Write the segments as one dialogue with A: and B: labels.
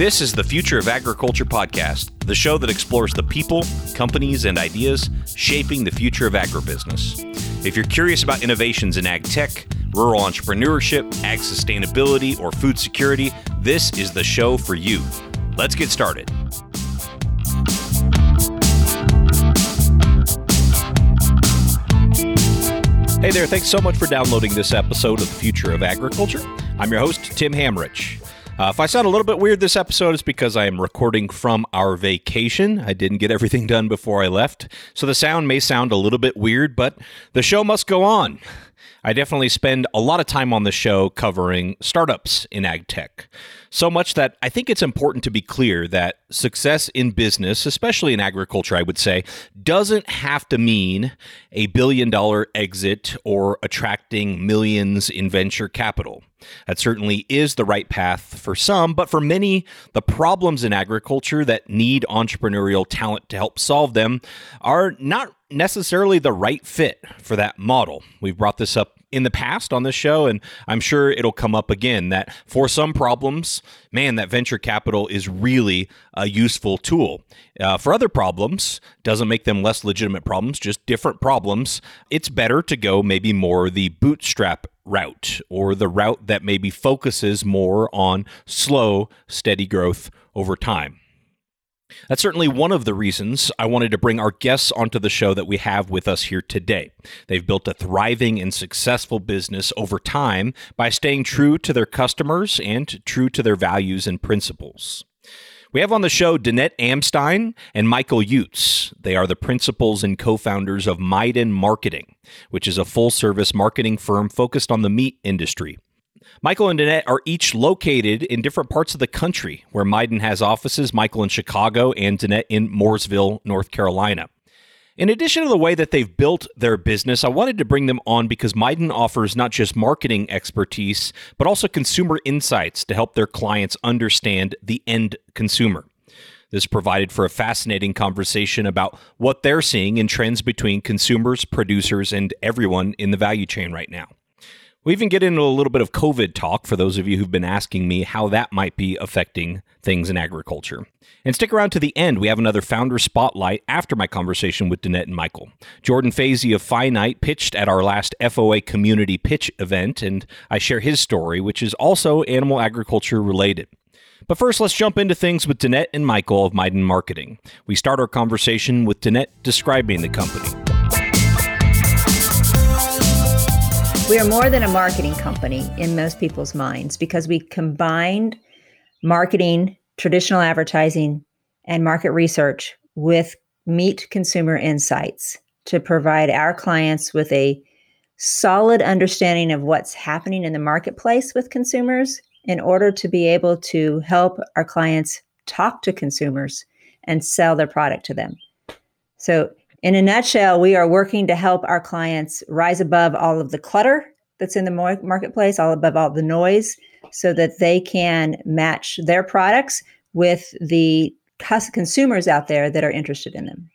A: This is the Future of Agriculture podcast, the show that explores the people, companies, and ideas shaping the future of agribusiness. If you're curious about innovations in ag tech, rural entrepreneurship, ag sustainability, or food security, this is the show for you. Let's get started. Hey there, thanks so much for downloading this episode of The Future of Agriculture. I'm your host, Tim Hammerich. Uh, if I sound a little bit weird this episode, it's because I am recording from our vacation. I didn't get everything done before I left, so the sound may sound a little bit weird, but the show must go on. I definitely spend a lot of time on the show covering startups in ag tech. So much that I think it's important to be clear that success in business, especially in agriculture, I would say, doesn't have to mean a billion dollar exit or attracting millions in venture capital. That certainly is the right path for some, but for many, the problems in agriculture that need entrepreneurial talent to help solve them are not necessarily the right fit for that model. We've brought this up in the past on this show, and I'm sure it'll come up again that for some problems, man, that venture capital is really a useful tool. Uh, for other problems, doesn't make them less legitimate problems, just different problems. It's better to go maybe more the bootstrap route or the route that maybe focuses more on slow, steady growth over time. That's certainly one of the reasons I wanted to bring our guests onto the show that we have with us here today. They've built a thriving and successful business over time by staying true to their customers and true to their values and principles. We have on the show Danette Amstein and Michael Uetz. They are the principals and co founders of Midan Marketing, which is a full service marketing firm focused on the meat industry. Michael and Danette are each located in different parts of the country, where Midan has offices, Michael in Chicago and Danette in Mooresville, North Carolina. In addition to the way that they've built their business, I wanted to bring them on because Midan offers not just marketing expertise, but also consumer insights to help their clients understand the end consumer. This provided for a fascinating conversation about what they're seeing in trends between consumers, producers, and everyone in the value chain right now. We even get into a little bit of COVID talk for those of you who've been asking me how that might be affecting things in agriculture. And stick around to the end. We have another founder spotlight after my conversation with Danette and Michael. Jordan Fazy of Finite pitched at our last FOA community pitch event, and I share his story, which is also animal agriculture related. But first, let's jump into things with Danette and Michael of Midan Marketing. We start our conversation with Danette describing the company.
B: We are more than a marketing company in most people's minds because we combined marketing, traditional advertising, and market research with meat consumer insights to provide our clients with a solid understanding of what's happening in the marketplace with consumers in order to be able to help our clients talk to consumers and sell their product to them. So in a nutshell, we are working to help our clients rise above all of the clutter that's in the marketplace, all above all the noise, so that they can match their products with the consumers out there that are interested in them.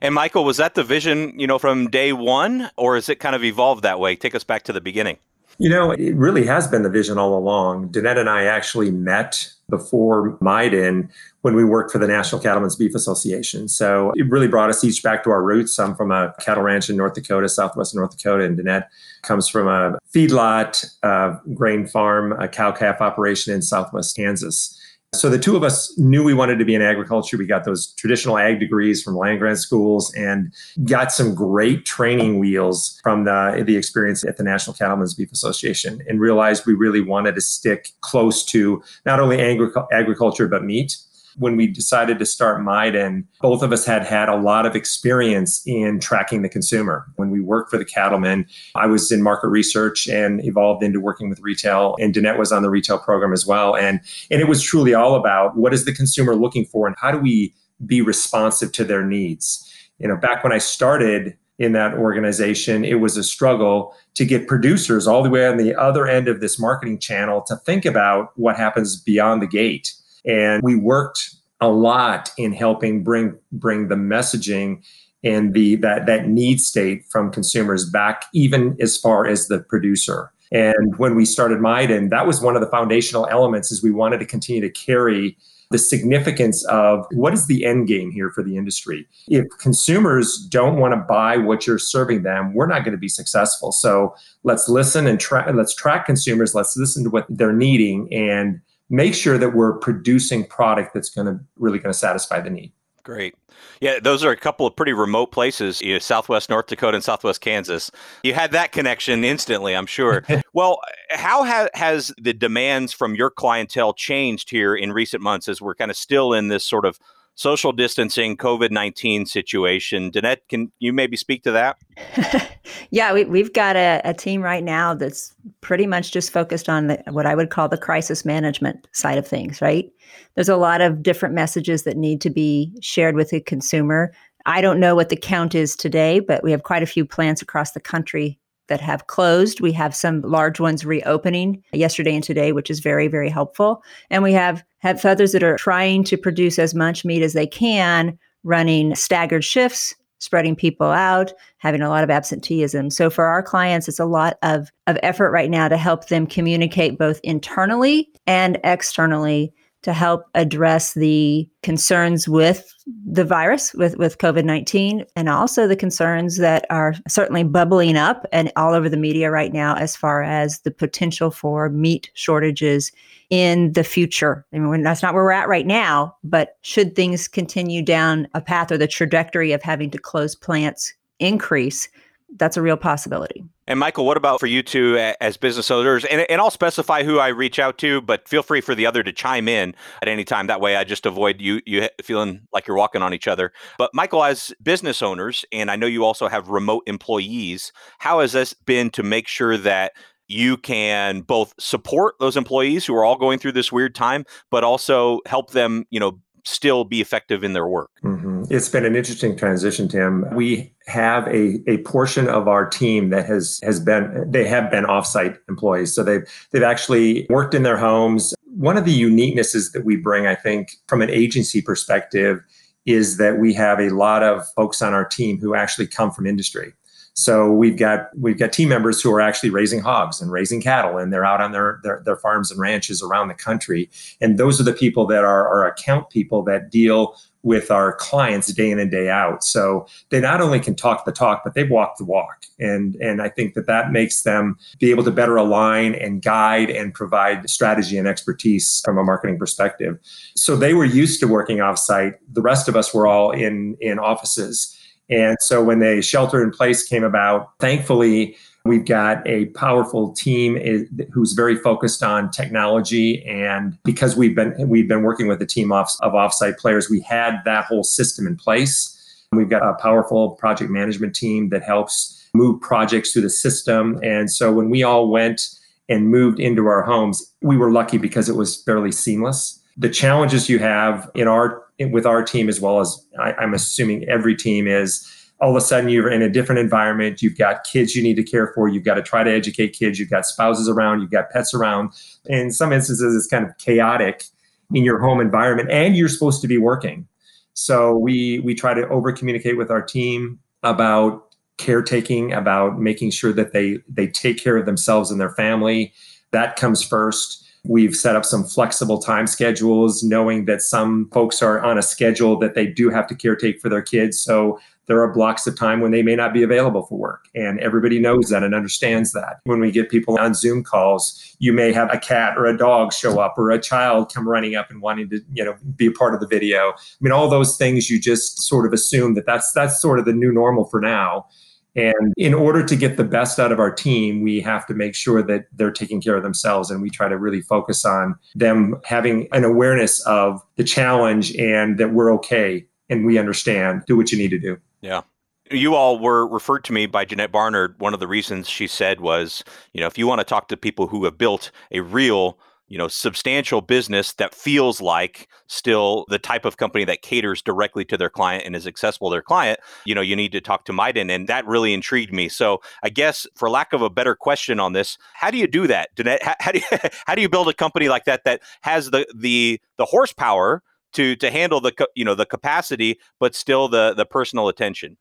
A: And Michael, was that the vision, you know, from day one, or has it kind of evolved that way? Take us back to the beginning.
C: You know, it really has been the vision all along. Danette and I actually met before Midan when we worked for the National Cattlemen's Beef Association. So it really brought us each back to our roots. I'm from a cattle ranch in North Dakota, southwest North Dakota, and Danette comes from a feedlot, uh, grain farm, a cow calf operation in southwest Kansas. So the two of us knew we wanted to be in agriculture. We got those traditional ag degrees from land grant schools and got some great training wheels from the, the experience at the National Cattlemen's Beef Association and realized we really wanted to stick close to not only agri- agriculture, but meat when we decided to start Midan, both of us had had a lot of experience in tracking the consumer. When we worked for the cattlemen, I was in market research and evolved into working with retail, and Danette was on the retail program as well. And, and it was truly all about what is the consumer looking for and how do we be responsive to their needs. You know, back when I started, in that organization, it was a struggle to get producers all the way on the other end of this marketing channel to think about what happens beyond the gate and we worked a lot in helping bring bring the messaging and the that that need state from consumers back even as far as the producer And when we started Midan, that was one of the foundational elements is we wanted to continue to carry the significance of what is the end game here for the industry. If consumers don't want to buy what you're serving them, we're not going to be successful. So let's listen and track let's track consumers, let's listen to what they're needing and make sure that we're producing product that's going to really going to satisfy the need.
A: Great. Yeah, those are a couple of pretty remote places, you know, Southwest North Dakota and Southwest Kansas. You had that connection instantly, I'm sure. well, how ha- has the demands from your clientele changed here in recent months as we're kind of still in this sort of social distancing COVID 19 situation. Danette, can you maybe speak to that?
B: yeah, we, have got a, a, team right now that's pretty much just focused on the, what I would call the crisis management side of things, right? There's a lot of different messages that need to be shared with the consumer. I don't know what the count is today, but we have quite a few plants across the country that have closed. We have some large ones reopening yesterday and today, which is very, very helpful. And we have have others that are trying to produce as much meat as they can, running staggered shifts, spreading people out, having a lot of absenteeism. So for our clients, it's a lot of, of effort right now to help them communicate both internally and externally to help address the concerns with the virus, with, with COVID 19, and also the concerns that are certainly bubbling up and all over the media right now as far as the potential for meat shortages in the future. I mean, that's not where we're at right now, but should things continue down a path or the trajectory of having to close plants increase, that's a real possibility.
A: And Michael, what about for you two as business owners? And, and I'll specify who I reach out to, but feel free for the other to chime in at any time. That way, I just avoid you you feeling like you're walking on each other. But Michael, as business owners, and I know you also have remote employees, how has this been to make sure that you can both support those employees who are all going through this weird time, but also help them, you know, still be effective in their work.
C: Mm-hmm. It's been an interesting transition, Tim. We have a, a portion of our team that has has been they have been offsite employees. So they've they've actually worked in their homes. One of the uniquenesses that we bring, I think, from an agency perspective, is that we have a lot of folks on our team who actually come from industry. So we've got we've got team members who are actually raising hogs and raising cattle, and they're out on their their, their farms and ranches around the country. And those are the people that are our account people that deal with our clients day in and day out. So they not only can talk the talk, but they've walked the walk. And, and I think that that makes them be able to better align and guide and provide strategy and expertise from a marketing perspective. So they were used to working offsite. The rest of us were all in, in offices. And so when the shelter in place came about, thankfully, we've got a powerful team eh, who's very focused on technology. And because we've been we've been working with a team of, of offsite players, we had that whole system in place. We've got a powerful project management team that helps move projects through the system. And so when we all went and moved into our homes, we were lucky because it was fairly seamless. The challenges you have in our with our team as well as I, I'm assuming every team is all of a sudden you're in a different environment. You've got kids you need to care for. You've got to try to educate kids. You've got spouses around. You've got pets around. In some instances, it's kind of chaotic in your home environment, and you're supposed to be working. So we we try to over communicate with our team about caretaking, about making sure that they they take care of themselves and their family. That comes first. We've set up some flexible time schedules, knowing that some folks are on a schedule that they do have to caretake for their kids. So there are blocks of time when they may not be available for work. And everybody knows that and understands that. When we get people on Zoom calls, you may have a cat or a dog show up or a child come running up and wanting to, you know, be a part of the video. I mean, all those things you just sort of assume that that's that's sort of the new normal for now. And in order to get the best out of our team, we have to make sure that they're taking care of themselves. And we try to really focus on them having an awareness of the challenge and that we're okay and we understand. Do what you need to do.
A: Yeah. You all were referred to me by Jeanette Barnard. One of the reasons she said was, you know, if you want to talk to people who have built a real you know substantial business that feels like still the type of company that caters directly to their client and is accessible to their client you know you need to talk to Midan and that really intrigued me. So I guess for lack of a better question on this how do you do that? How do you how do you build a company like that that has the the the horsepower to to handle the you know the capacity but still the the personal attention?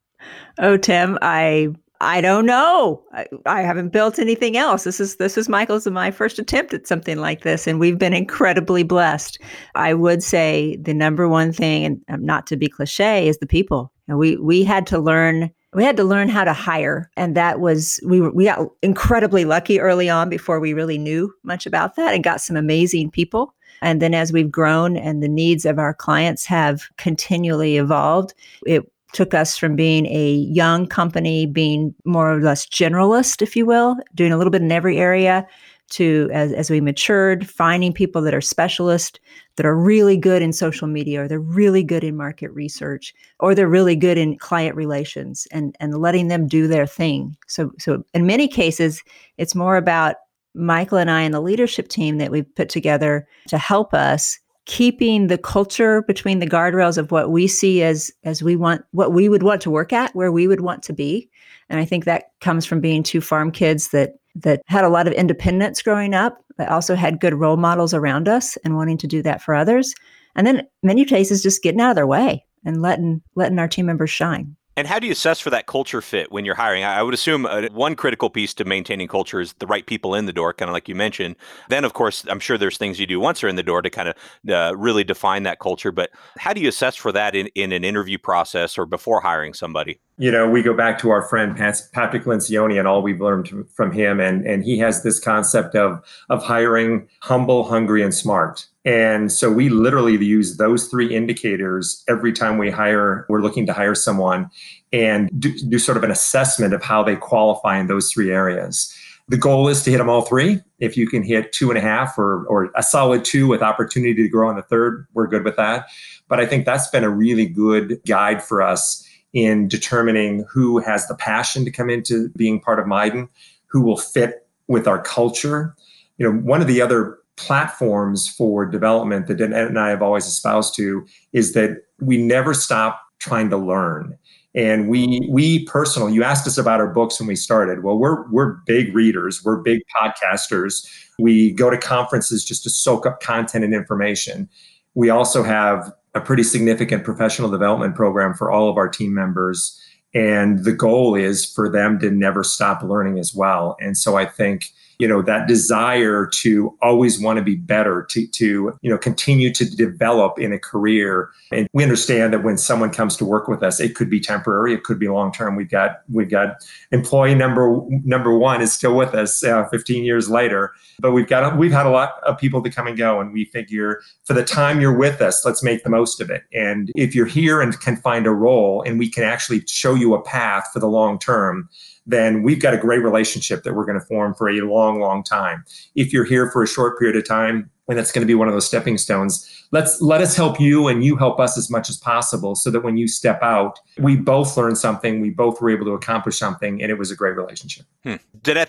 B: Oh Tim I I don't know. I, I, haven't built anything else. This is this is Michael's and my first attempt at something like this, and we've been incredibly blessed. I would say the number one thing, and um, not to be cliche, is the people. And we we had to learn we had to learn how to hire, and that was we were, we got incredibly lucky early on before we really knew much about that, and got some amazing people. And then as we've grown and the needs of our clients have continually evolved, it took us from being a young company, being more or less generalist, if you will, doing a little bit in every area, to as, as we matured, finding people that are specialists, that are really good in social media, or they're really good in market research, or they're really good in client relations, and and letting them do their thing. So so in many cases, it's more about Michael and I and the leadership team that we've put together to help us keeping the culture between the guardrails of what we see as as we want what we would want to work at where we would want to be. And i think that comes from being two farm kids that that had a lot of independence growing up but also had good role models around us and wanting to do that for others. And then many cases just getting out of their way and letting letting our team members shine
A: and how do you assess for that culture fit when you're hiring? I would assume uh, one critical piece to maintaining culture is the right people in the door, kind of like you mentioned. Then, of course, I'm sure there's things you do once they're in the door to kind of uh, really define that culture. But how do you assess for that in, in an interview process or before hiring somebody?
C: You know, we go back to our friend Patrick Lencioni and all we've learned from him, and and he has this concept of of hiring humble, hungry, and smart. And so we literally use those three indicators every time we hire, we're looking to hire someone and do, do, sort of an assessment of how they qualify in those three areas. The goal is to hit them all three. If you can hit two and a half or, or a solid two with opportunity to grow on the third, we're good with that. But I think that's been a really good guide for us in determining who has the passion to come into being part of Midan, who will fit with our culture. You know, one of the other platforms for development that Ed and I have always espoused to is that we never stop trying to learn. And we we personal, you asked us about our books when we started. Well, we're we're big readers, we're big podcasters. We go to conferences just to soak up content and information. We also have a pretty significant professional development program for all of our team members. And the goal is for them to never stop learning as well. And so I think you know that desire to always want to be better to to you know continue to develop in a career. And we understand that when someone comes to work with us it could be temporary it could be long term we've got we've got employee number number one is still with us uh, 15 years later but we've got we've had a lot of people to come and go and we figure for the time you're with us let's make the most of it. And if you're here and can find a role and we can actually show you a path for the long term then we've got a great relationship that we're going to form for a long, long time. If you're here for a short period of time, and that's going to be one of those stepping stones, let's let us help you and you help us as much as possible so that when you step out, we both learned something, we both were able to accomplish something, and it was a great relationship.
A: Hmm.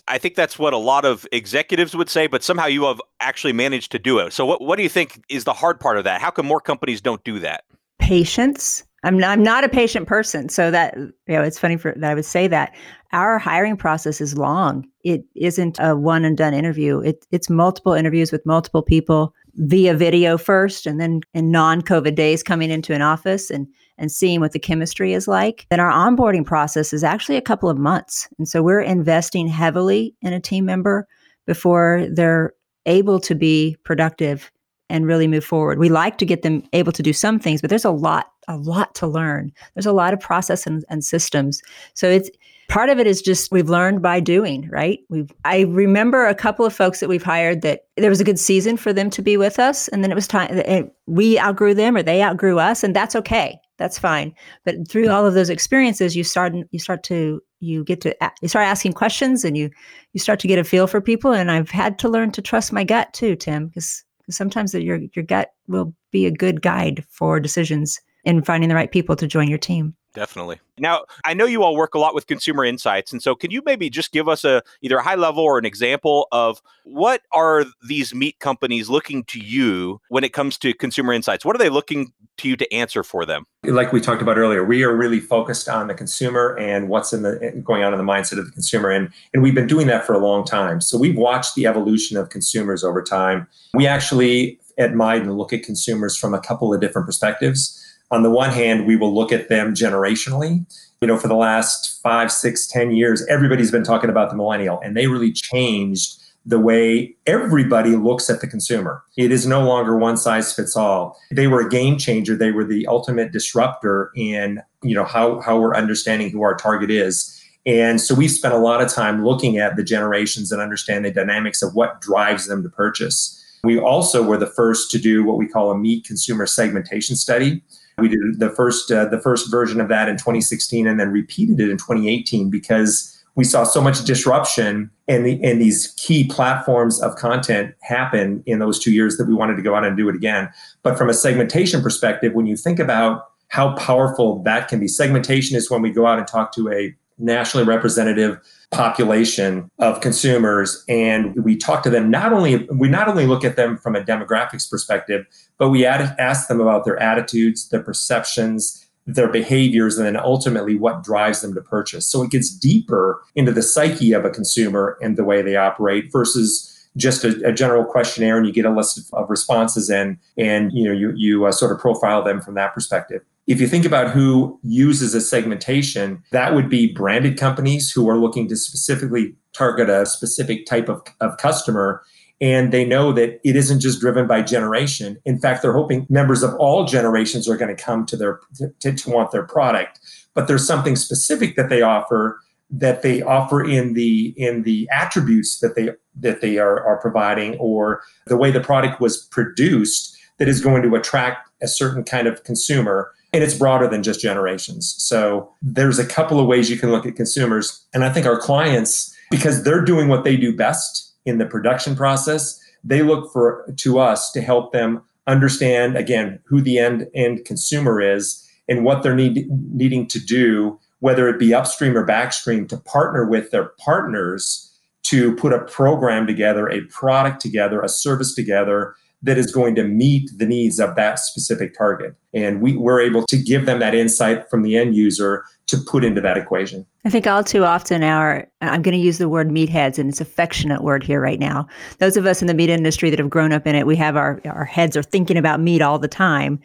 A: I think that's what a lot of executives would say, but somehow you have actually managed to do it. So what, what do you think is the hard part of that? How come more companies don't do that?
B: Patience I'm I'm not a patient person, so that you know it's funny for that I would say that our hiring process is long. It isn't a one and done interview. It, it's multiple interviews with multiple people via video first, and then in non COVID days coming into an office and and seeing what the chemistry is like. Then our onboarding process is actually a couple of months, and so we're investing heavily in a team member before they're able to be productive and really move forward. We like to get them able to do some things, but there's a lot, a lot to learn. There's a lot of process and, and systems. So it's part of it is just we've learned by doing, right? We've I remember a couple of folks that we've hired that there was a good season for them to be with us, and then it was time we outgrew them or they outgrew us, and that's okay. That's fine. But through all of those experiences, you start you start to you get to you start asking questions and you you start to get a feel for people and i've had to learn to trust my gut too tim because sometimes your your gut will be a good guide for decisions in finding the right people to join your team.
A: Definitely. Now, I know you all work a lot with consumer insights, and so can you maybe just give us a either a high level or an example of what are these meat companies looking to you when it comes to consumer insights? What are they looking to you to answer for them?
C: Like we talked about earlier, we are really focused on the consumer and what's in the going on in the mindset of the consumer, and and we've been doing that for a long time. So we've watched the evolution of consumers over time. We actually at Midan look at consumers from a couple of different perspectives on the one hand, we will look at them generationally you know, for the last five, six, ten years, everybody's been talking about the millennial, and they really changed the way everybody looks at the consumer. It is no longer one size fits all. They were a game changer. They were the ultimate disruptor in, you know, how, how we're understanding who our target is. And so we've spent a lot of time looking at the generations and understand the dynamics of what drives them to purchase. We also were the first to do what we call a meat consumer segmentation study. We did the first uh, the first version of that in 2016 and then repeated it in 2018 because we saw so much disruption and the and these key platforms of content happen in those two years that we wanted to go out and do it again. But from a segmentation perspective, when you think about how powerful that can be, segmentation is when we go out and talk to a nationally representative population of consumers and we talk to them not only we not only look at them from a demographics perspective but we ask them about their attitudes their perceptions their behaviors and then ultimately what drives them to purchase. So it gets deeper into the psyche of a consumer and the way they operate versus just a, a general questionnaire and you get a list of, responses in and you know you you uh, sort of profile them from that perspective. If you think about who uses a segmentation, that would be branded companies who are looking to specifically target a specific type of, of customer. And they know that it isn't just driven by generation. In fact they're hoping members of all generations are going to come to their to, to, want their product. But there's something specific that they offer that they offer in the in the attributes that they that they are, are providing or the way the product was produced that is going to attract a certain kind of consumer and it's broader than just generations so there's a couple of ways you can look at consumers and i think our clients because they're doing what they do best in the production process. They look for to us to help them understand again who the end end consumer is and what they're need, needing to do, whether it be upstream or backstream, to partner with their partners to put a program together, a product together, a service together that is going to meet the needs of that specific target. And we, we're able to give them that insight from the end user to put into that equation.
B: I think all too often our, I'm going to use the word meatheads and it's affectionate word here right now. Those of us in the meat industry that have grown up in it, we have our, our heads are thinking about meat all the time.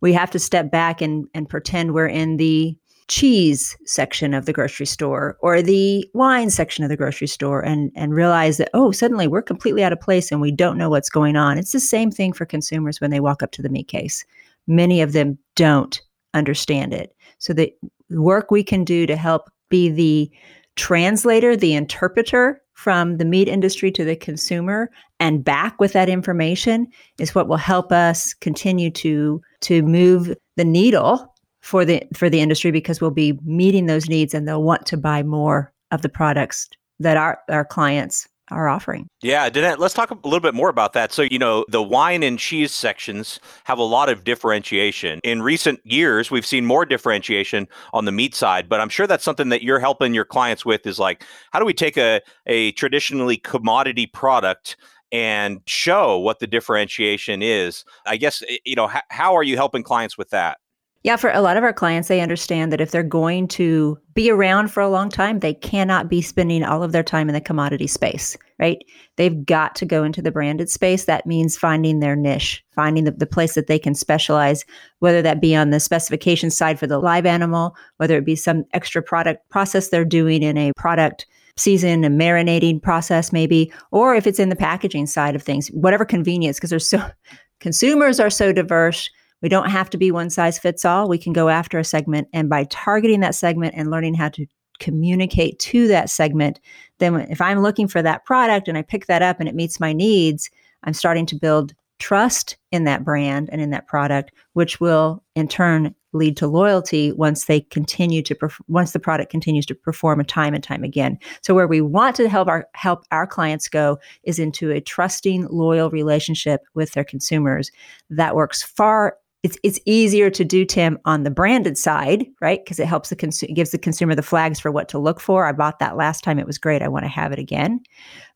B: We have to step back and, and pretend we're in the cheese section of the grocery store or the wine section of the grocery store and and realize that oh suddenly we're completely out of place and we don't know what's going on. It's the same thing for consumers when they walk up to the meat case. Many of them don't understand it. So the work we can do to help be the translator the interpreter from the meat industry to the consumer and back with that information is what will help us continue to to move the needle for the for the industry because we'll be meeting those needs and they'll want to buy more of the products that our our clients are offering.
A: Yeah, Danette, let's talk a little bit more about that. So, you know, the wine and cheese sections have a lot of differentiation. In recent years, we've seen more differentiation on the meat side, but I'm sure that's something that you're helping your clients with is like, how do we take a, a traditionally commodity product and show what the differentiation is? I guess, eh, you know, h- how are you helping clients with that?
B: Yeah, for a lot of our clients, they understand that if they're going to be around for a long time, they cannot be spending all of their time in the commodity space, right? They've got to go into the branded space. That means finding their niche, finding the, the place that they can specialize, whether that be on the specification side for the live animal, whether it be some extra product process they're doing in a product season, a marinating process, maybe, or if it's in the packaging side of things, whatever convenience, because there's so consumers are so diverse we don't have to be one size fits all. We can go after a segment. And by targeting that segment and learning how to communicate to that segment, then if I'm looking for that product and I pick that up and it meets my needs, I'm starting to build trust in that brand and in that product, which will in turn lead to loyalty once they continue to perf- once the product continues to perform a time and time again. So where we want to help our help our clients go is into a trusting, loyal relationship with their consumers that works far it's it's easier to do Tim on the branded side, right? Because it helps the consumer, gives the consumer the flags for what to look for. I bought that last time; it was great. I want to have it again.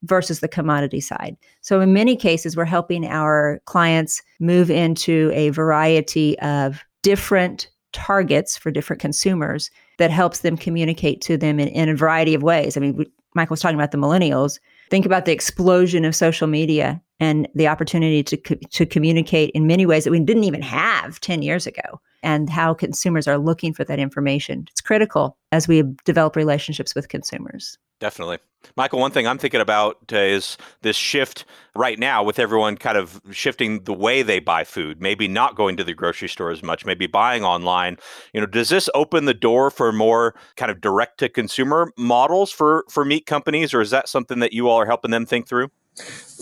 B: Versus the commodity side. So in many cases, we're helping our clients move into a variety of different targets for different consumers that helps them communicate to them in, in a variety of ways. I mean, we, Michael was talking about the millennials. Think about the explosion of social media and the opportunity to, to communicate in many ways that we didn't even have 10 years ago. and how consumers are looking for that information. It's critical as we develop relationships with consumers.
A: Definitely. Michael, one thing I'm thinking about uh, is this shift right now with everyone kind of shifting the way they buy food, maybe not going to the grocery store as much, maybe buying online. You know, does this open the door for more kind of direct to consumer models for for meat companies or is that something that you all are helping them think through?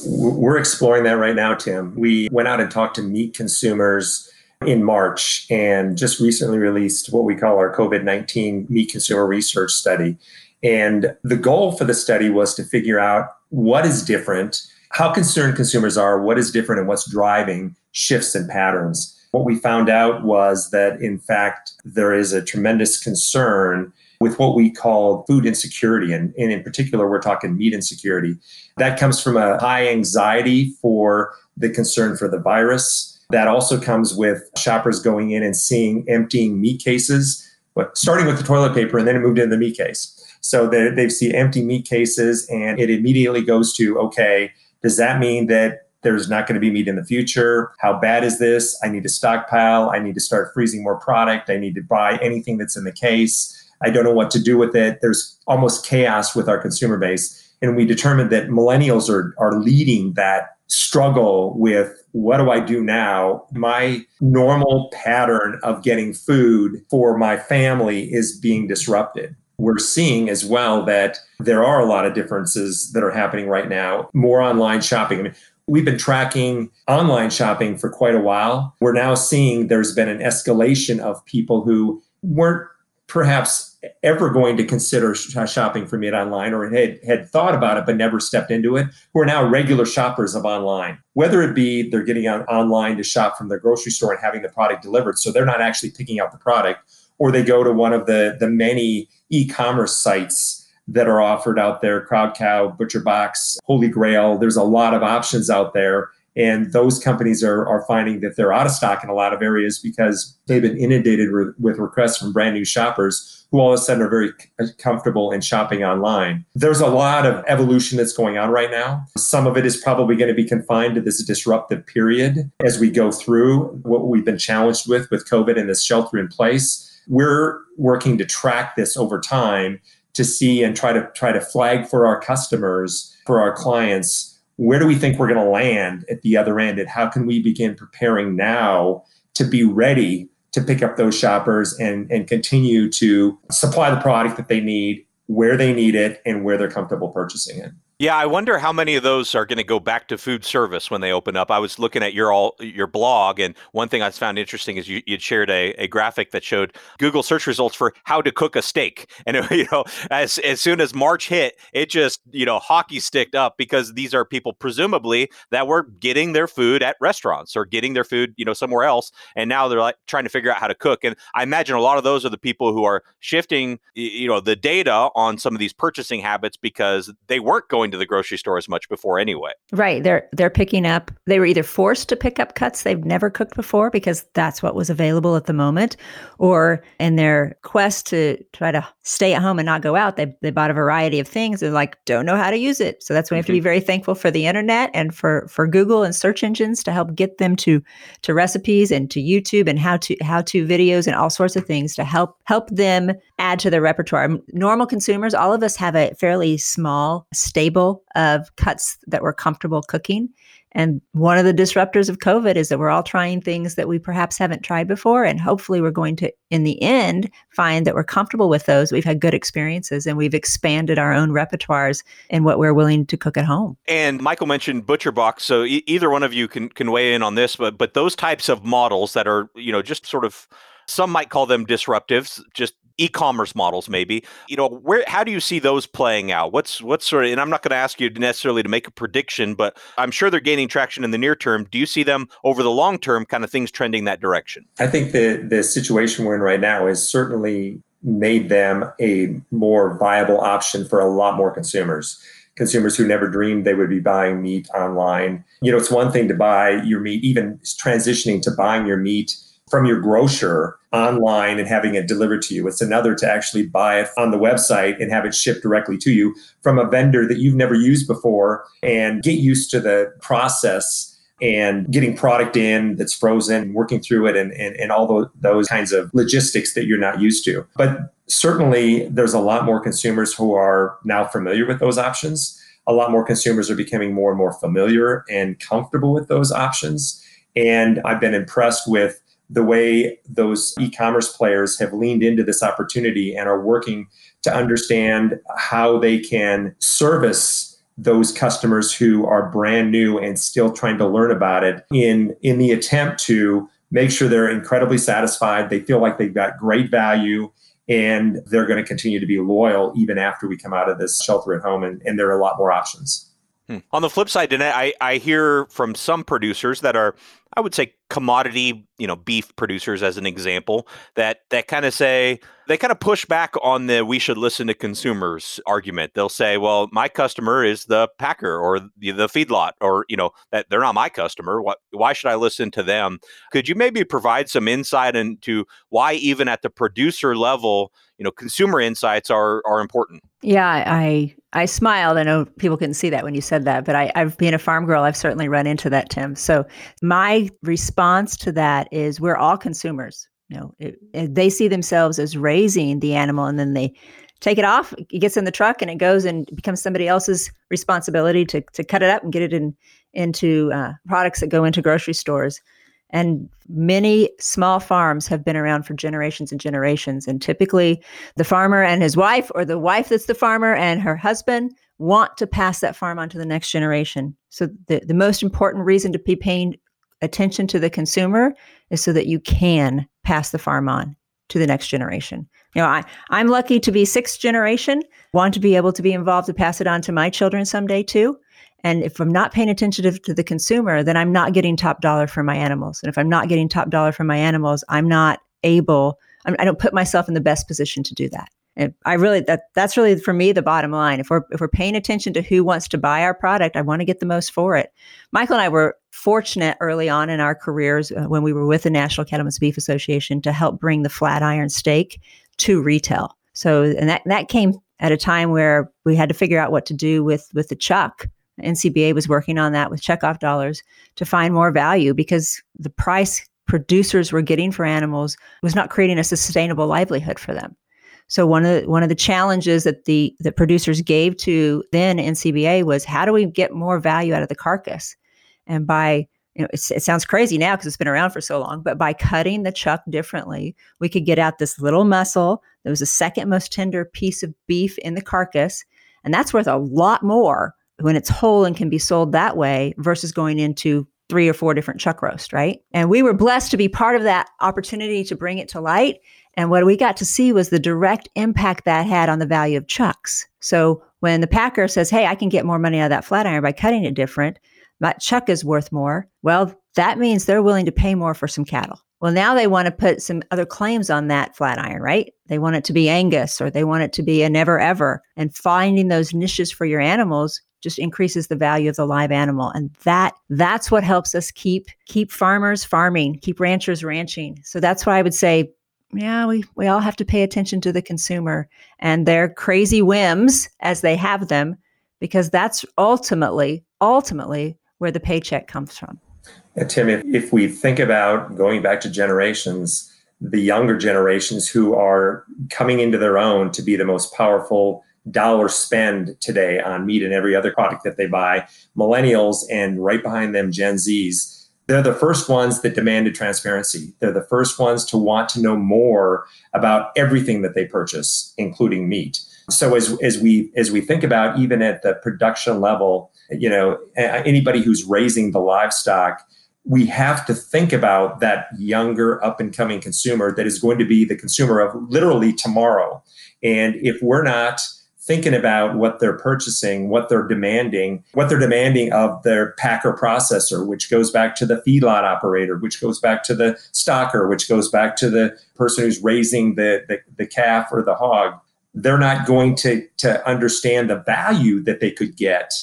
C: We're exploring that right now, Tim. We went out and talked to meat consumers in March and just recently released what we call our COVID 19 meat consumer research study. And the goal for the study was to figure out what is different, how concerned consumers are, what is different, and what's driving shifts and patterns. What we found out was that, in fact, there is a tremendous concern with what we call food insecurity. And, and in particular, we're talking meat insecurity. That comes from a high anxiety for the concern for the virus. That also comes with shoppers going in and seeing emptying meat cases, starting with the toilet paper and then it moved into the meat case. So they, they see empty meat cases and it immediately goes to, okay, does that mean that there's not going to be meat in the future? How bad is this? I need to stockpile. I need to start freezing more product. I need to buy anything that's in the case. I don't know what to do with it. There's almost chaos with our consumer base. And we determined that millennials are, are leading that struggle with what do I do now? My normal pattern of getting food for my family is being disrupted we're seeing as well that there are a lot of differences that are happening right now. More online shopping. I mean, we've been tracking online shopping for quite a while. We're now seeing there's been an escalation of people who weren't perhaps ever going to consider uh, shopping for meat online or had, had thought about it but never stepped into it who are now regular shoppers of online. Whether it be they're getting on online to shop from their grocery store and having the product delivered so they're not actually picking out the product or they go to one of the the many e-commerce sites that are offered out there Crowd Cow butcher box holy grail there's a lot of options out there and those companies are, are finding that they're out of stock in a lot of areas because they've been inundated with, with requests from brand new shoppers who all of a sudden are very uh, comfortable in shopping online. There's a lot of evolution that's going on right now. Some of it is probably going to be confined to this disruptive period as we go through what we've been challenged with with COVID and this shelter in place. We're working to track this over time to see and try to try to flag for our customers, for our clients, where do we think we're going to land at the other end and how can we begin preparing now to be ready to pick up those shoppers and, and continue to supply the product that they need where they need it and where they're comfortable purchasing it
A: yeah, I wonder how many of those are going to go back to food service when they open up. I was looking at your all your blog, and one thing I found interesting is you would shared a, a graphic that showed Google search results for how to cook a steak, and it, you know, as as soon as March hit, it just you know hockey sticked up because these are people presumably that were getting their food at restaurants or getting their food you know somewhere else, and now they're like trying to figure out how to cook. And I imagine a lot of those are the people who are shifting you know the data on some of these purchasing habits because they weren't going going to the grocery store as much before anyway.
B: Right. They're they're picking up they were either forced to pick up cuts they've never cooked before because that's what was available at the moment, or in their quest to try to stay at home and not go out, they they bought a variety of things and like don't know how to use it. So that's why we have to be mm-hmm. very thankful for the internet and for for Google and search engines to help get them to to recipes and to YouTube and how to how to videos and all sorts of things to help help them add to their repertoire. Normal consumers, all of us have a fairly small, stable of cuts that we're comfortable cooking. And one of the disruptors of COVID is that we're all trying things that we perhaps haven't tried before. And hopefully, we're going to, in the end, find that we're comfortable with those. We've had good experiences and we've expanded our own repertoires in what we're willing to cook at home.
A: And Michael mentioned ButcherBox. So e- either one of you can, can weigh in on this, but, but those types of models that are, you know, just sort of some might call them disruptives, just e-commerce models maybe. You know where how do you see those playing out? What's what's sort of and i'm not going to ask you necessarily to make a prediction but i'm sure they're gaining traction in the near term. Do you see them over the long term kind of things trending that direction?
C: I think the the situation we're in right now has certainly made them a more viable option for a lot more consumers consumers who never dreamed they would be buying meat online. You know it's one thing to buy your meat even transitioning to buying your meat from your grocer online and having it delivered to you. It's another to actually buy it on the website and have it shipped directly to you from a vendor that you've never used before and get used to the process and getting product in that's frozen, working through it, and, and, and all those, those kinds of logistics that you're not used to. But certainly, there's a lot more consumers who are now familiar with those options. A lot more consumers are becoming more and more familiar and comfortable with those options. And I've been impressed with the way those e commerce players have leaned into this opportunity and are working to understand how they can service those customers who are brand new and still trying to learn about it in in the attempt to make sure they're incredibly satisfied they feel like they've got great value and they're going to continue to be loyal even after we come out of this shelter at home and, and there are a lot more options
A: Hmm. On the flip side, I, I hear from some producers that are, I would say, commodity, you know, beef producers as an example, that that kind of say they kind of push back on the "we should listen to consumers" argument. They'll say, "Well, my customer is the packer or the, the feedlot, or you know, that they're not my customer. What? Why should I listen to them?" Could you maybe provide some insight into why, even at the producer level, you know, consumer insights are are important?
B: Yeah, I I smiled. I know people couldn't see that when you said that, but I, I've been a farm girl. I've certainly run into that, Tim. So my response to that is we're all consumers. You know, it, it, they see themselves as raising the animal, and then they take it off. It gets in the truck, and it goes and becomes somebody else's responsibility to to cut it up and get it in into uh, products that go into grocery stores. And many small farms have been around for generations and generations. And typically, the farmer and his wife, or the wife that's the farmer and her husband, want to pass that farm on to the next generation. So, the, the most important reason to be paying attention to the consumer is so that you can pass the farm on to the next generation. You know, I, I'm lucky to be sixth generation, want to be able to be involved to pass it on to my children someday too. And if I'm not paying attention to, the consumer, then I'm not getting top dollar for my animals. And if I'm not getting top dollar for my animals, I'm not able, I'm, I do not put myself in the best position to do that. And I really that that's really for me the bottom line. If we're if we're paying attention to who wants to buy our product, I want to get the most for it. Michael and I were fortunate early on in our careers uh, when we were with the National Cattlemen's Beef Association to help bring the flat iron steak to retail. So and that that came at a time where we had to figure out what to do with with the chuck NCBA was working on that with checkoff dollars to find more value because the price producers were getting for animals was not creating a sustainable livelihood for them. So one of the, one of the challenges that the the producers gave to then NCBA was how do we get more value out of the carcass? And by you know, it sounds crazy now because it's been around for so long, but by cutting the chuck differently, we could get out this little muscle that was the second most tender piece of beef in the carcass, and that's worth a lot more when it's whole and can be sold that way versus going into three or four different chuck roast, right? And we were blessed to be part of that opportunity to bring it to light. And what we got to see was the direct impact that had on the value of chucks. So when the packer says, Hey, I can get more money out of that flat iron by cutting it different, that chuck is worth more. Well, that means they're willing to pay more for some cattle. Well, now they want to put some other claims on that flat iron, right? They want it to be Angus or they want it to be a never ever. And finding those niches for your animals just increases the value of the live animal and that that's what helps us keep keep farmers farming keep ranchers ranching so that's why i would say yeah we, we all have to pay attention to the consumer and their crazy whims as they have them because that's ultimately ultimately where the paycheck comes from
C: yeah, tim if, if we think about going back to generations the younger generations who are coming into their own to be the most powerful dollar spend today on meat and every other product that they buy. Millennials and right behind them, Gen Zs, they're the first ones that demanded transparency. They're the first ones to want to know more about everything that they purchase, including meat. So as, as we as we think about even at the production level, you know, anybody who's raising the livestock, we have to think about that younger up and coming consumer that is going to be the consumer of literally tomorrow. And if we're not thinking about what they're purchasing, what they're demanding, what they're demanding of their packer processor, which goes back to the feedlot operator, which goes back to the stocker, which goes back to the person who's raising the, the, the calf or the hog. They're not going to, to understand the value that they could get.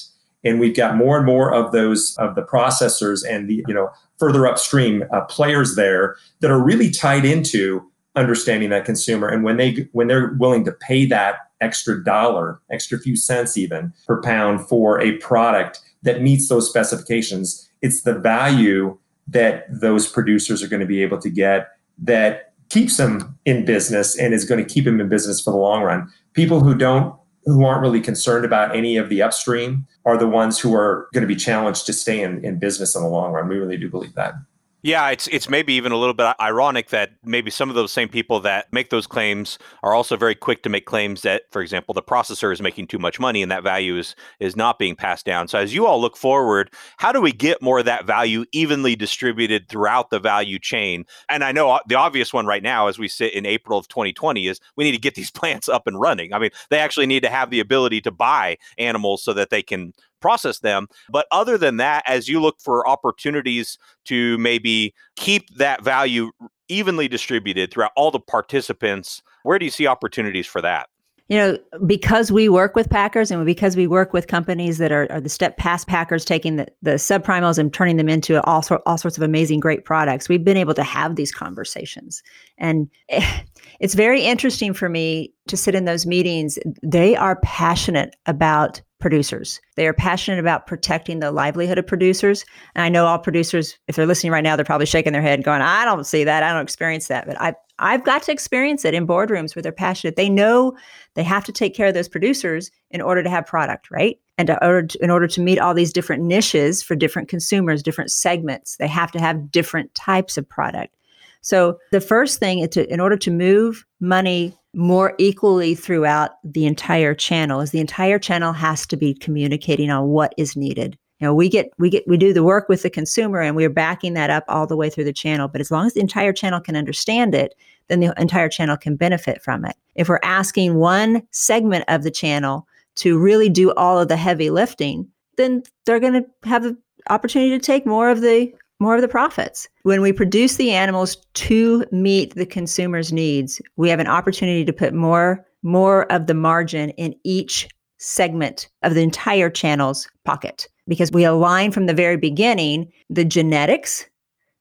C: And we've got more and more of those of the processors and the you know further upstream uh, players there that are really tied into understanding that consumer. And when they when they're willing to pay that extra dollar, extra few cents even per pound for a product that meets those specifications, it's the value that those producers are going to be able to get that keeps them in business and is going to keep them in business for the long run. People who don't who aren't really concerned about any of the upstream are the ones who are going to be challenged to stay in, in business in the long run. We really do believe that.
A: Yeah, it's it's maybe even a little bit ironic that maybe some of those same people that make those claims are also very quick to make claims that, for example, the processor is making too much money and that value is is not being passed down. So as you all look forward, how do we get more of that value evenly distributed throughout the value chain? And I know uh, the obvious one right now, as we sit in April of 2020, is we need to get these plants up and running. I mean, they actually need to have the ability to buy animals so that they can process them. But other than that, as you look for opportunities to maybe keep that value evenly distributed throughout all the participants, where do you see opportunities for that?
B: you know, because we work with packers and because we work with companies that are, are the step past packers, taking the, the subprimals and turning them into all, sort, all sorts of amazing, great products, we've been able to have these conversations. And it's very interesting for me to sit in those meetings. They are passionate about producers. They are passionate about protecting the livelihood of producers. And I know all producers, if they're listening right now, they're probably shaking their head going, I don't see that. I don't experience that. But I, I've got to experience it in boardrooms where they're passionate. They know they have to take care of those producers in order to have product, right? And to, to, in order to meet all these different niches for different consumers, different segments, they have to have different types of product. So the first thing is to, in order to move money more equally throughout the entire channel is the entire channel has to be communicating on what is needed. You know, we get we get we do the work with the consumer and we're backing that up all the way through the channel. But as long as the entire channel can understand it, then the entire channel can benefit from it. If we're asking one segment of the channel to really do all of the heavy lifting, then they're going to have the opportunity to take more of the more of the profits. When we produce the animals to meet the consumer's needs, we have an opportunity to put more more of the margin in each segment of the entire channel's pocket because we align from the very beginning the genetics,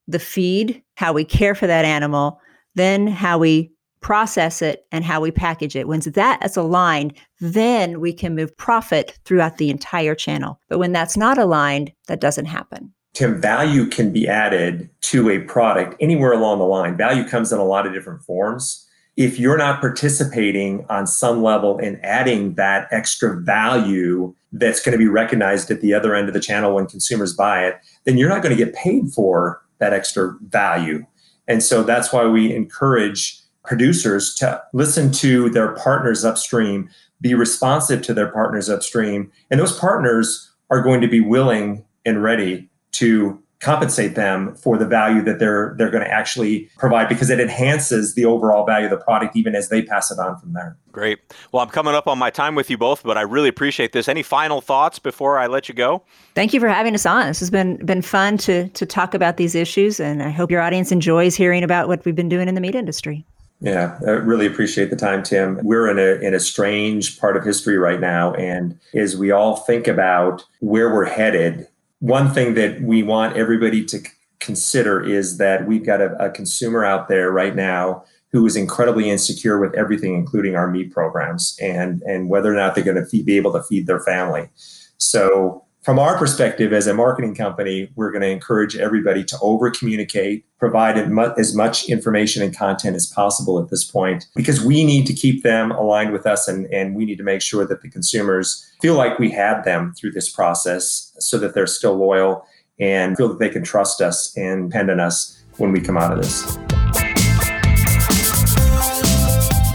B: the feed, how we care for that animal, then how we process it and how we package it. Once that is aligned, then we can move profit throughout the entire channel. But when that's not aligned, that doesn't happen.
C: Tim, value can be added to a product anywhere along the line. Value comes in a lot of different forms. If you're not participating on some level in adding that extra value that's going to be recognized at the other end of the channel when consumers buy it, then you're not going to get paid for that extra value. And so that's why we encourage producers to listen to their partners upstream, be responsive to their partners upstream. And those partners are going to be willing and ready to compensate them for the value that they're they're going to actually provide because it enhances the overall value of the product even as they pass it on from there.
A: Great. Well, I'm coming up on my time with you both, but I really appreciate this. Any final thoughts before I let you go?
B: Thank you for having us on. This has been been fun to to talk about these issues and I hope your audience enjoys hearing about what we've been doing in the meat industry.
C: Yeah, I really appreciate the time, Tim. We're in a in a strange part of history right now, and as we all think about where we're headed, one thing that we want everybody to consider is that we've got a, a consumer out there right now who is incredibly insecure with everything, including our meat programs, and and whether or not they're going to be able to feed their family. So from our perspective as a marketing company, we're going to encourage everybody to over communicate, provide as much information and content as possible at this point, because we need to keep them aligned with us and, and we need to make sure that the consumers feel like we had them through this process so that they're still loyal and feel that they can trust us and depend on us when we come out of this.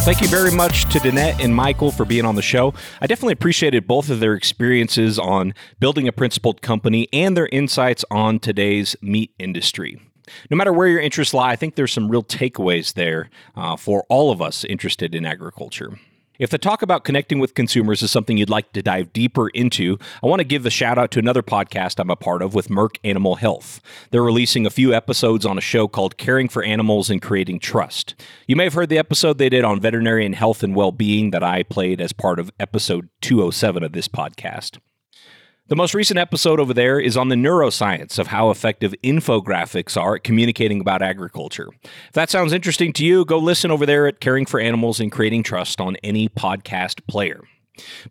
A: Thank you very much to Danette and Michael for being on the show. I definitely appreciated both of their experiences on building a principled company and their insights on today's meat industry. No matter where your interests lie, I think there's some real takeaways there uh, for all of us interested in agriculture. If the talk about connecting with consumers is something you'd like to dive deeper into, I want to give a shout out to another podcast I'm a part of with Merck Animal Health. They're releasing a few episodes on a show called Caring for Animals and Creating Trust. You may have heard the episode they did on veterinarian health and well being that I played as part of episode 207 of this podcast. The most recent episode over there is on the neuroscience of how effective infographics are at communicating about agriculture. If that sounds interesting to you, go listen over there at Caring for Animals and Creating Trust on any podcast player.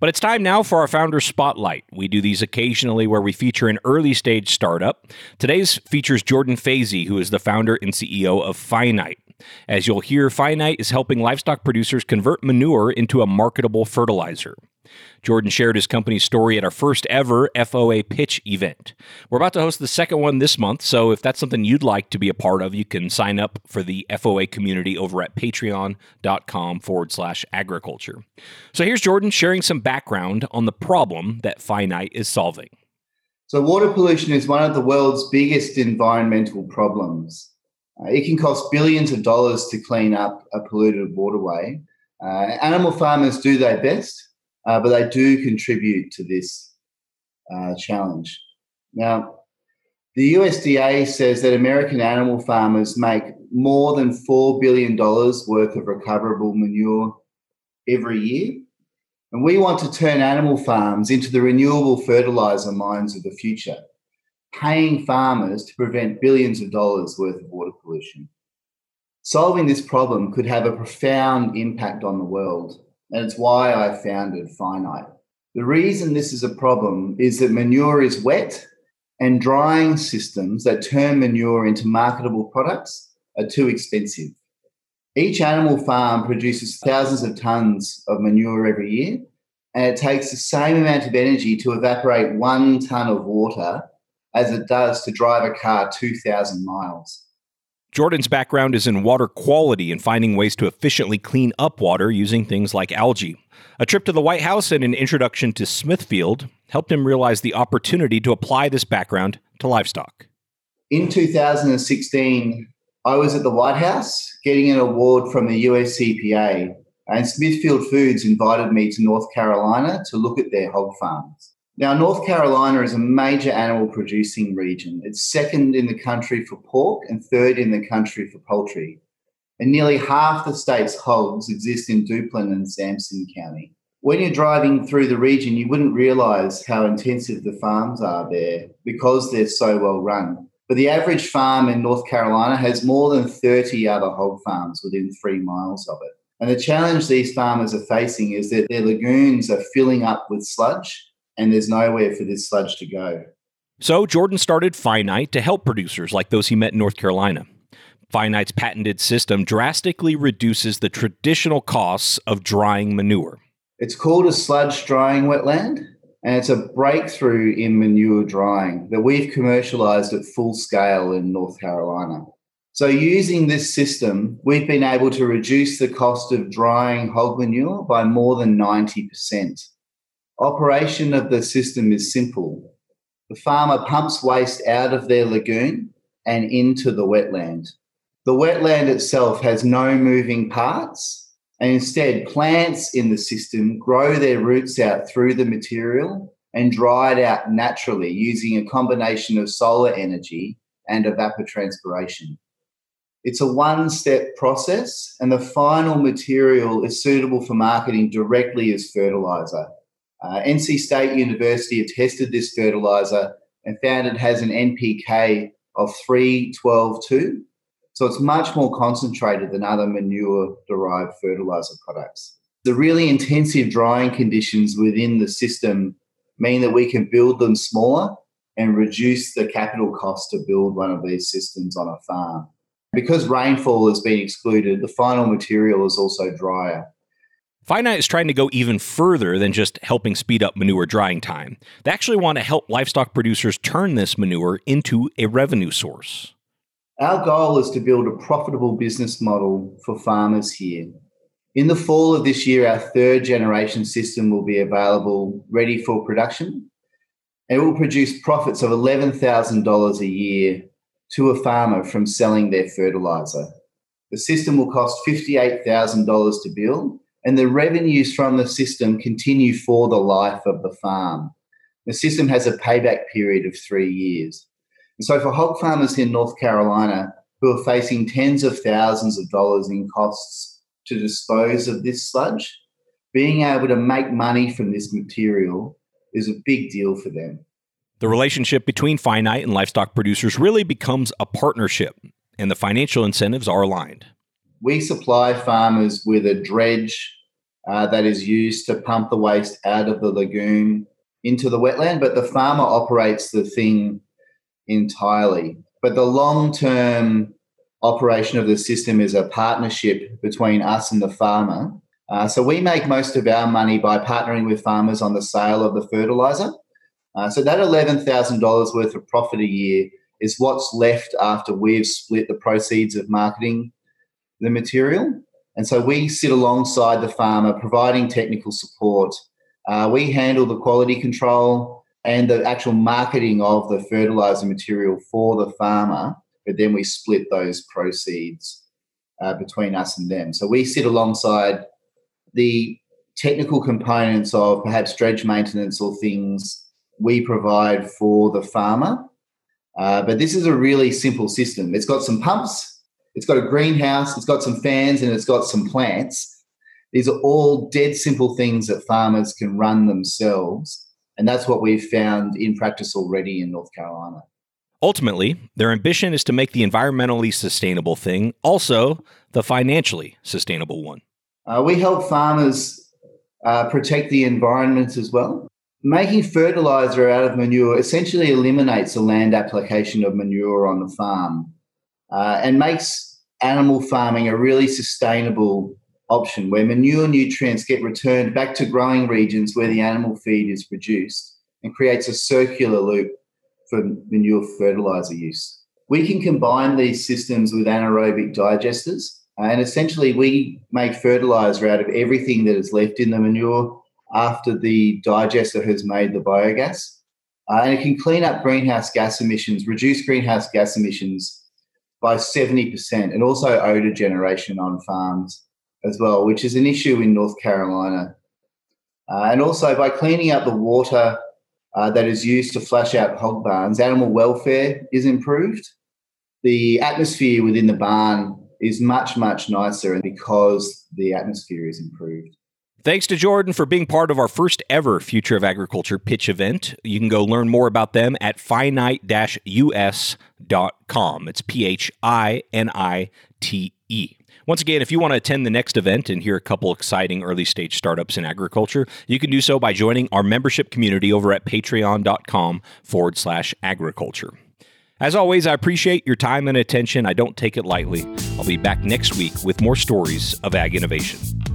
A: But it's time now for our founder spotlight. We do these occasionally where we feature an early stage startup. Today's features Jordan Phasey, who is the founder and CEO of Phinite. As you'll hear, Phinite is helping livestock producers convert manure into a marketable fertilizer. Jordan shared his company's story at our first ever FOA pitch event. We're about to host the second one this month, so if that's something you'd like to be a part of, you can sign up for the FOA community over at patreon.com forward slash agriculture. So here's Jordan sharing some background on the problem that Phinite is solving.
D: So, water pollution is one of the world's biggest environmental problems. Uh, it can cost billions of dollars to clean up a polluted waterway. Uh, animal farmers do their best, uh, but they do contribute to this uh, challenge. Now, the USDA says that American animal farmers make more than $4 billion worth of recoverable manure every year. And we want to turn animal farms into the renewable fertilizer mines of the future, paying farmers to prevent billions of dollars worth of water pollution. Solving this problem could have a profound impact on the world and it's why I founded Phinite. The reason this is a problem is that manure is wet and drying systems that turn manure into marketable products are too expensive. Each animal farm produces thousands of tons of manure every year, and it takes the same amount of energy to evaporate one ton of water as it does to drive a car 2,000 miles.
A: Jordan's background is in water quality and finding ways to efficiently clean up water using things like algae. A trip to the White House and an introduction to Smithfield helped him realize the opportunity to apply this background to livestock.
D: In 2016, I was at the White House getting an award from the US EPA, and Smithfield Foods invited me to North Carolina to look at their hog farms. Now, North Carolina is a major animal producing region. It's second in the country for pork and third in the country for poultry. And nearly half the state's hogs exist in Duplin and Sampson County. When you're driving through the region, you wouldn't realize how intensive the farms are there because they're so well run. But the average farm in North Carolina has more than 30 other hog farms within three miles of it. And the challenge these farmers are facing is that their lagoons are filling up with sludge and there's nowhere for this sludge to go.
A: So Jordan started Phinite to help producers like those he met in North Carolina. Phinite's patented system drastically reduces the traditional costs of drying manure.
D: It's called a sludge drying wetland, and it's a breakthrough in manure drying that we've commercialized at full scale in North Carolina. So, using this system, we've been able to reduce the cost of drying hog manure by more than 90%. Operation of the system is simple. The farmer pumps waste out of their lagoon and into the wetland. The wetland itself has no moving parts, and instead, plants in the system grow their roots out through the material and dry it out naturally using a combination of solar energy and evapotranspiration. It's a one step process, and the final material is suitable for marketing directly as fertilizer. Uh, NC State University have tested this fertilizer and found it has an NPK of 312.2. So it's much more concentrated than other manure derived fertilizer products. The really intensive drying conditions within the system mean that we can build them smaller and reduce the capital cost to build one of these systems on a farm. Because rainfall has been excluded, the final material is also drier.
A: Phinite is trying to go even further than just helping speed up manure drying time. They actually want to help livestock producers turn this manure into a revenue source.
D: Our goal is to build a profitable business model for farmers here. In the fall of this year, our third generation system will be available, ready for production. It will produce profits of $11,000 a year to a farmer from selling their fertilizer. The system will cost $58,000 to build and the revenues from the system continue for the life of the farm. The system has a payback period of three years. And so, for hog farmers in North Carolina who are facing tens of thousands of dollars in costs to dispose of this sludge, being able to make money from this material is a big deal for them.
A: The relationship between Phinite and livestock producers really becomes a partnership, and the financial incentives are aligned.
D: We supply farmers with a dredge uh, that is used to pump the waste out of the lagoon into the wetland, but the farmer operates the thing entirely. But the long term operation of the system is a partnership between us and the farmer. Uh, so we make most of our money by partnering with farmers on the sale of the fertilizer. Uh, so that $11,000 worth of profit a year is what's left after we've split the proceeds of marketing the material. And so we sit alongside the farmer providing technical support. Uh, we handle the quality control and the actual marketing of the fertilizer material for the farmer, but then we split those proceeds uh, between us and them. So we sit alongside the technical components of perhaps dredge maintenance or things we provide for the farmer. Uh, but this is a really simple system. It's got some pumps, it's got a greenhouse, it's got some fans, and it's got some plants. These are all dead simple things that farmers can run themselves. And that's what we've found in practice already in North Carolina.
A: Ultimately, their ambition is to make the environmentally sustainable thing also the financially sustainable one.
D: Uh, we help farmers uh, protect the environment as well. Making fertilizer out of manure essentially eliminates the land application of manure on the farm uh, and makes animal farming a really sustainable option where manure nutrients get returned back to growing regions where the animal feed is produced and creates a circular loop for manure fertilizer use. We can combine these systems with anaerobic digesters and essentially, we make fertilizer out of everything that is left in the manure after the digester has made the biogas. Uh, and it can clean up greenhouse gas emissions, reduce greenhouse gas emissions by 70%, and also odor generation on farms as well, which is an issue in North Carolina. Uh, and also by cleaning up the water uh, that is used to flush out hog barns, animal welfare is improved. The atmosphere within the barn is much, much nicer and because the atmosphere is improved.
A: Thanks to Jordan for being part of our first ever Future of Agriculture pitch event. You can go learn more about them at phinite us.com. It's P H I N I T E. Once again, if you want to attend the next event and hear a couple exciting early stage startups in agriculture, you can do so by joining our membership community over at patreon.com forward slash agriculture. As always, I appreciate your time and attention. I don't take it lightly. I'll be back next week with more stories of ag innovation.